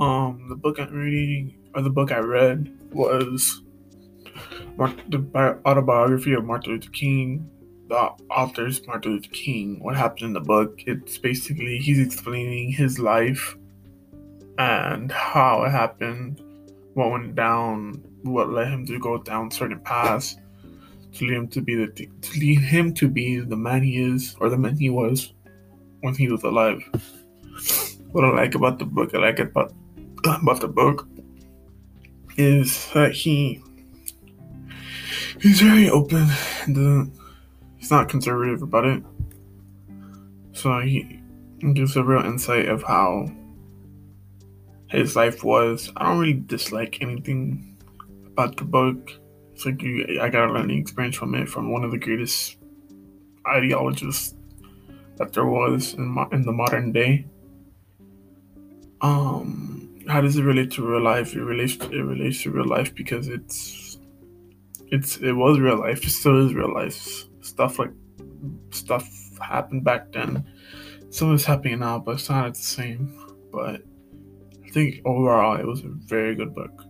Um, the book I'm reading, or the book I read, was the autobiography of Martin Luther King. The author's Martin Luther King. What happened in the book? It's basically he's explaining his life and how it happened, what went down, what led him to go down certain paths to lead him to be the to lead him to be the man he is or the man he was when he was alive. What I like about the book, I like about about the book is that he he's very open and he's not conservative about it. So he gives a real insight of how his life was. I don't really dislike anything about the book. It's like you, I got a learning experience from it from one of the greatest ideologists that there was in, mo- in the modern day. Um, how does it relate to real life? It relates to, it relates to real life because it's it's it was real life. It still is real life. Stuff like stuff happened back then. Some is happening now, but it's not the same. But I think overall, it was a very good book.